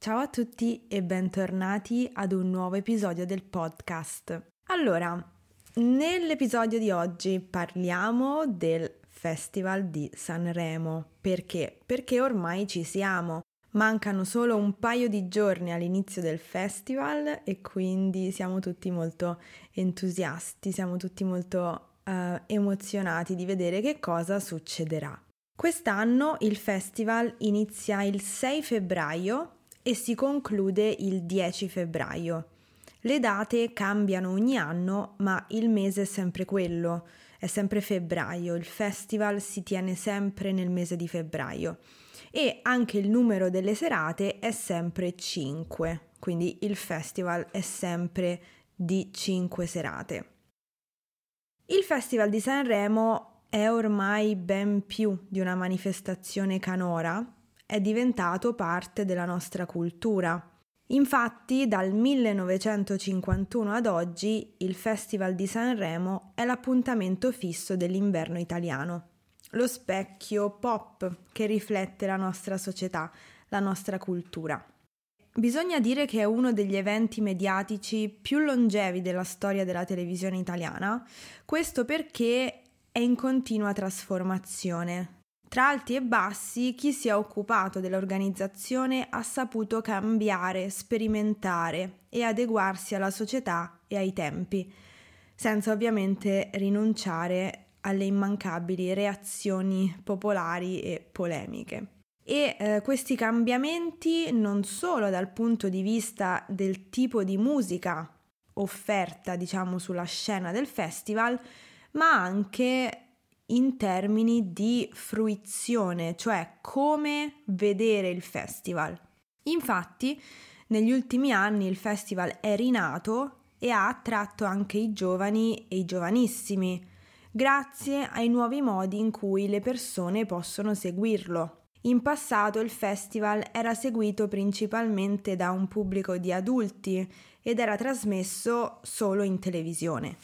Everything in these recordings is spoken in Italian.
Ciao a tutti e bentornati ad un nuovo episodio del podcast. Allora, nell'episodio di oggi parliamo del Festival di Sanremo. Perché? Perché ormai ci siamo. Mancano solo un paio di giorni all'inizio del festival e quindi siamo tutti molto entusiasti, siamo tutti molto uh, emozionati di vedere che cosa succederà. Quest'anno il festival inizia il 6 febbraio e si conclude il 10 febbraio. Le date cambiano ogni anno, ma il mese è sempre quello, è sempre febbraio, il festival si tiene sempre nel mese di febbraio e anche il numero delle serate è sempre 5, quindi il festival è sempre di 5 serate. Il Festival di Sanremo è ormai ben più di una manifestazione canora, è diventato parte della nostra cultura. Infatti, dal 1951 ad oggi, il Festival di Sanremo è l'appuntamento fisso dell'inverno italiano, lo specchio pop che riflette la nostra società, la nostra cultura. Bisogna dire che è uno degli eventi mediatici più longevi della storia della televisione italiana, questo perché è in continua trasformazione. Tra alti e bassi, chi si è occupato dell'organizzazione ha saputo cambiare, sperimentare e adeguarsi alla società e ai tempi, senza ovviamente rinunciare alle immancabili reazioni popolari e polemiche. E eh, questi cambiamenti non solo dal punto di vista del tipo di musica offerta, diciamo, sulla scena del festival, ma anche in termini di fruizione, cioè come vedere il festival. Infatti, negli ultimi anni il festival è rinato e ha attratto anche i giovani e i giovanissimi, grazie ai nuovi modi in cui le persone possono seguirlo. In passato il festival era seguito principalmente da un pubblico di adulti ed era trasmesso solo in televisione.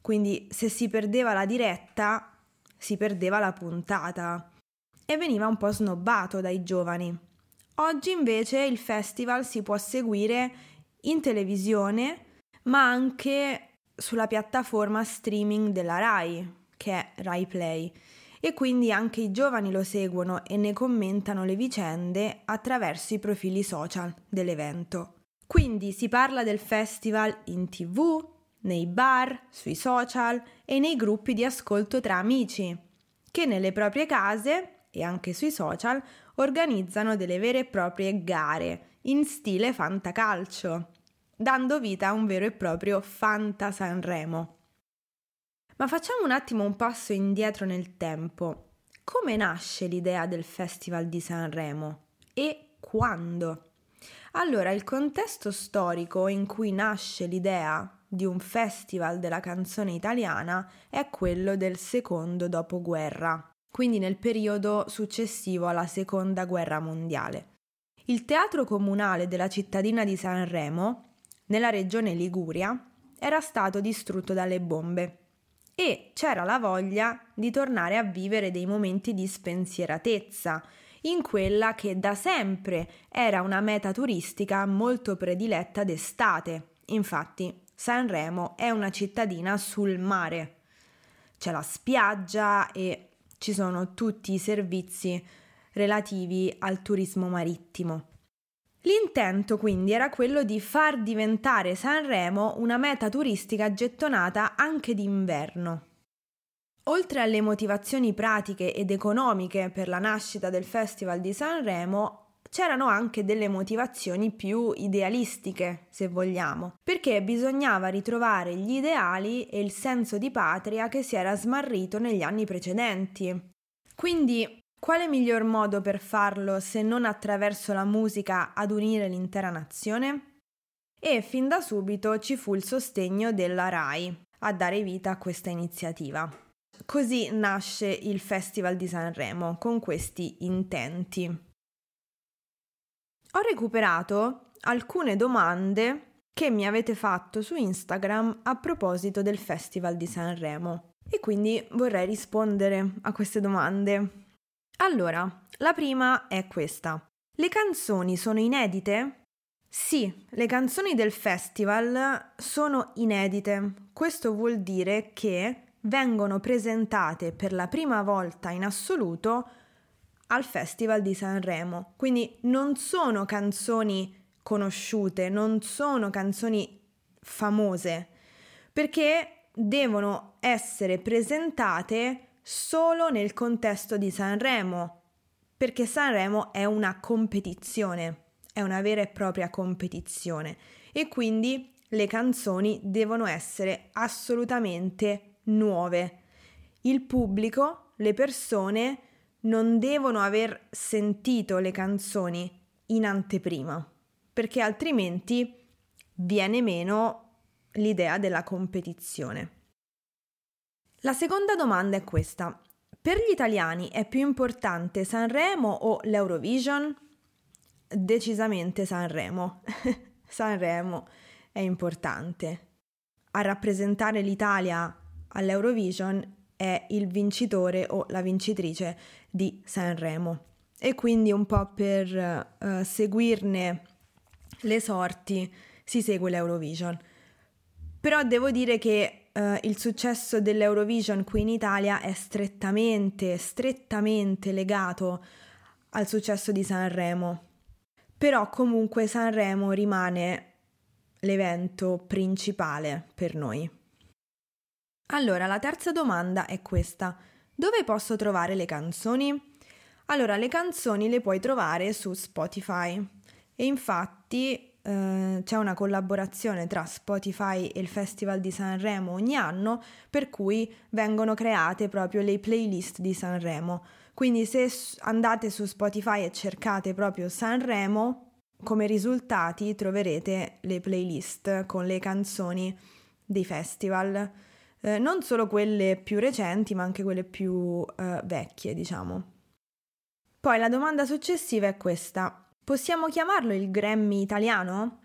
Quindi se si perdeva la diretta, si perdeva la puntata e veniva un po' snobbato dai giovani. Oggi invece il festival si può seguire in televisione, ma anche sulla piattaforma streaming della RAI, che è RAI Play e quindi anche i giovani lo seguono e ne commentano le vicende attraverso i profili social dell'evento. Quindi si parla del festival in tv, nei bar, sui social e nei gruppi di ascolto tra amici, che nelle proprie case e anche sui social organizzano delle vere e proprie gare in stile fantacalcio, dando vita a un vero e proprio Fanta Sanremo. Ma facciamo un attimo un passo indietro nel tempo. Come nasce l'idea del Festival di Sanremo? E quando? Allora, il contesto storico in cui nasce l'idea di un festival della canzone italiana è quello del secondo dopoguerra, quindi nel periodo successivo alla seconda guerra mondiale. Il teatro comunale della cittadina di Sanremo, nella regione Liguria, era stato distrutto dalle bombe e c'era la voglia di tornare a vivere dei momenti di spensieratezza in quella che da sempre era una meta turistica molto prediletta d'estate. Infatti, Sanremo è una cittadina sul mare. C'è la spiaggia e ci sono tutti i servizi relativi al turismo marittimo. L'intento quindi era quello di far diventare Sanremo una meta turistica gettonata anche d'inverno. Oltre alle motivazioni pratiche ed economiche per la nascita del Festival di Sanremo, c'erano anche delle motivazioni più idealistiche, se vogliamo, perché bisognava ritrovare gli ideali e il senso di patria che si era smarrito negli anni precedenti. Quindi quale miglior modo per farlo se non attraverso la musica ad unire l'intera nazione? E fin da subito ci fu il sostegno della RAI a dare vita a questa iniziativa. Così nasce il Festival di Sanremo con questi intenti. Ho recuperato alcune domande che mi avete fatto su Instagram a proposito del Festival di Sanremo e quindi vorrei rispondere a queste domande allora, la prima è questa. Le canzoni sono inedite? Sì, le canzoni del festival sono inedite. Questo vuol dire che vengono presentate per la prima volta in assoluto al Festival di Sanremo. Quindi non sono canzoni conosciute, non sono canzoni famose, perché devono essere presentate solo nel contesto di Sanremo, perché Sanremo è una competizione è una vera e propria competizione e quindi le canzoni devono essere assolutamente nuove. Il pubblico, le persone non devono aver sentito le canzoni in anteprima, perché altrimenti viene meno l'idea della competizione. La seconda domanda è questa. Per gli italiani è più importante Sanremo o l'Eurovision? decisamente Sanremo. Sanremo è importante. A rappresentare l'Italia all'Eurovision è il vincitore o la vincitrice di Sanremo e quindi un po' per uh, seguirne le sorti si segue l'Eurovision. Però devo dire che uh, il successo dell'Eurovision qui in Italia è strettamente, strettamente legato al successo di Sanremo però comunque Sanremo rimane l'evento principale per noi. Allora, la terza domanda è questa. Dove posso trovare le canzoni? Allora, le canzoni le puoi trovare su Spotify e infatti eh, c'è una collaborazione tra Spotify e il Festival di Sanremo ogni anno per cui vengono create proprio le playlist di Sanremo. Quindi se andate su Spotify e cercate proprio Sanremo, come risultati troverete le playlist con le canzoni dei festival, eh, non solo quelle più recenti, ma anche quelle più eh, vecchie, diciamo. Poi la domanda successiva è questa. Possiamo chiamarlo il Grammy italiano?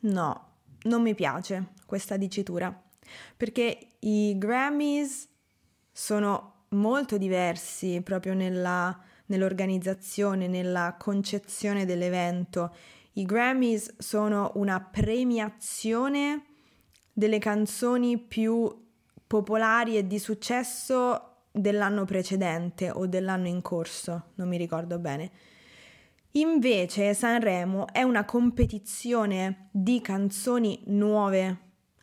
No, non mi piace questa dicitura, perché i Grammys sono molto diversi proprio nella, nell'organizzazione, nella concezione dell'evento. I Grammys sono una premiazione delle canzoni più popolari e di successo dell'anno precedente o dell'anno in corso, non mi ricordo bene. Invece Sanremo è una competizione di canzoni nuove,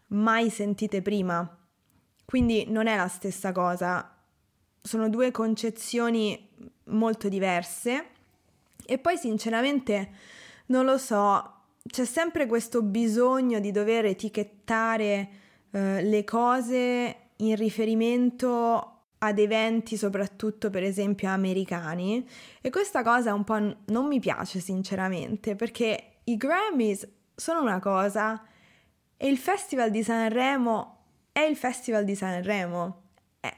mai sentite prima. Quindi non è la stessa cosa sono due concezioni molto diverse e poi sinceramente non lo so, c'è sempre questo bisogno di dover etichettare eh, le cose in riferimento ad eventi soprattutto per esempio americani e questa cosa un po' non mi piace sinceramente perché i Grammys sono una cosa e il Festival di Sanremo è il Festival di Sanremo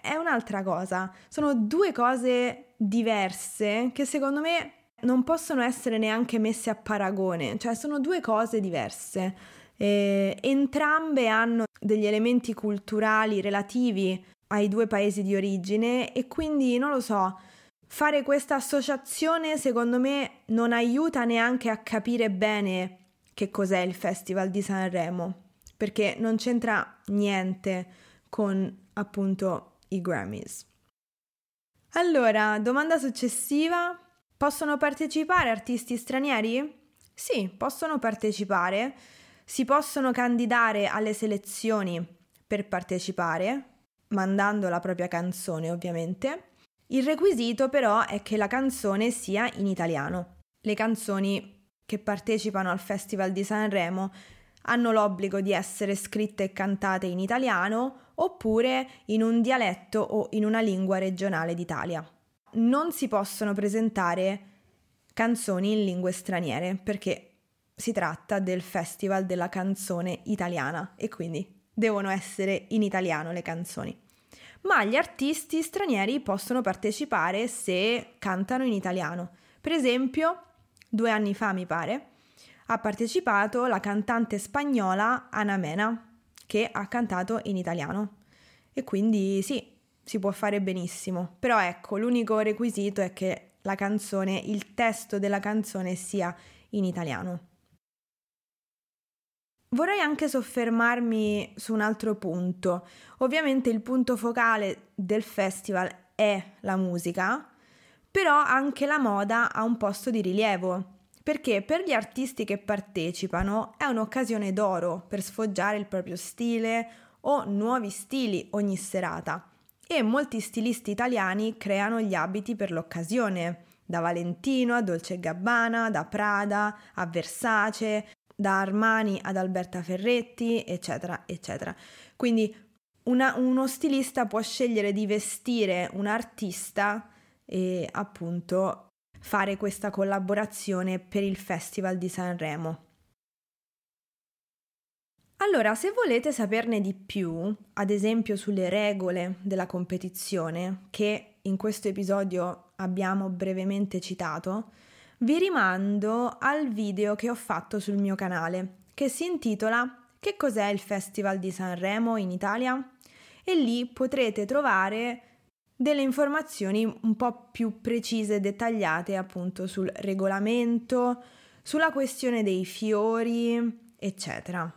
è un'altra cosa. Sono due cose diverse che secondo me non possono essere neanche messe a paragone, cioè sono due cose diverse. E entrambe hanno degli elementi culturali relativi ai due paesi di origine e quindi non lo so, fare questa associazione secondo me non aiuta neanche a capire bene che cos'è il Festival di Sanremo, perché non c'entra niente con appunto i Grammys. Allora, domanda successiva. Possono partecipare artisti stranieri? Sì, possono partecipare. Si possono candidare alle selezioni per partecipare, mandando la propria canzone ovviamente. Il requisito però è che la canzone sia in italiano. Le canzoni che partecipano al Festival di Sanremo hanno l'obbligo di essere scritte e cantate in italiano oppure in un dialetto o in una lingua regionale d'Italia. Non si possono presentare canzoni in lingue straniere perché si tratta del Festival della canzone italiana e quindi devono essere in italiano le canzoni. Ma gli artisti stranieri possono partecipare se cantano in italiano. Per esempio, due anni fa mi pare, ha partecipato la cantante spagnola Ana Mena, che ha cantato in italiano. E quindi sì, si può fare benissimo. Però ecco, l'unico requisito è che la canzone, il testo della canzone sia in italiano. Vorrei anche soffermarmi su un altro punto. Ovviamente il punto focale del festival è la musica, però anche la moda ha un posto di rilievo, perché per gli artisti che partecipano è un'occasione d'oro per sfoggiare il proprio stile o nuovi stili ogni serata e molti stilisti italiani creano gli abiti per l'occasione, da Valentino a Dolce Gabbana, da Prada a Versace, da Armani ad Alberta Ferretti, eccetera, eccetera. Quindi una, uno stilista può scegliere di vestire un artista e appunto fare questa collaborazione per il Festival di Sanremo. Allora, se volete saperne di più, ad esempio sulle regole della competizione, che in questo episodio abbiamo brevemente citato, vi rimando al video che ho fatto sul mio canale, che si intitola Che cos'è il Festival di Sanremo in Italia? E lì potrete trovare delle informazioni un po' più precise e dettagliate appunto sul regolamento, sulla questione dei fiori, eccetera.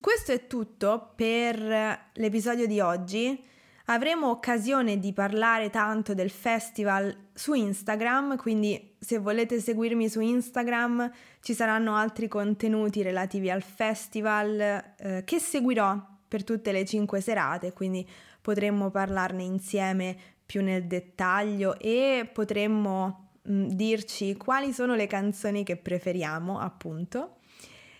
Questo è tutto per l'episodio di oggi. Avremo occasione di parlare tanto del festival su Instagram, quindi se volete seguirmi su Instagram ci saranno altri contenuti relativi al festival eh, che seguirò per tutte le cinque serate, quindi potremmo parlarne insieme più nel dettaglio e potremmo mh, mm, dirci quali sono le canzoni che preferiamo, appunto.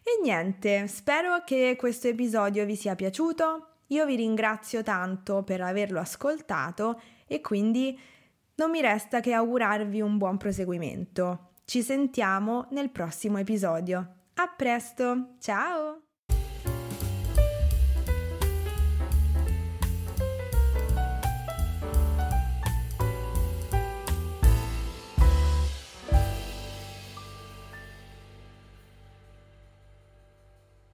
E niente, spero che questo episodio vi sia piaciuto. Io vi ringrazio tanto per averlo ascoltato e quindi non mi resta che augurarvi un buon proseguimento. Ci sentiamo nel prossimo episodio. A presto, ciao!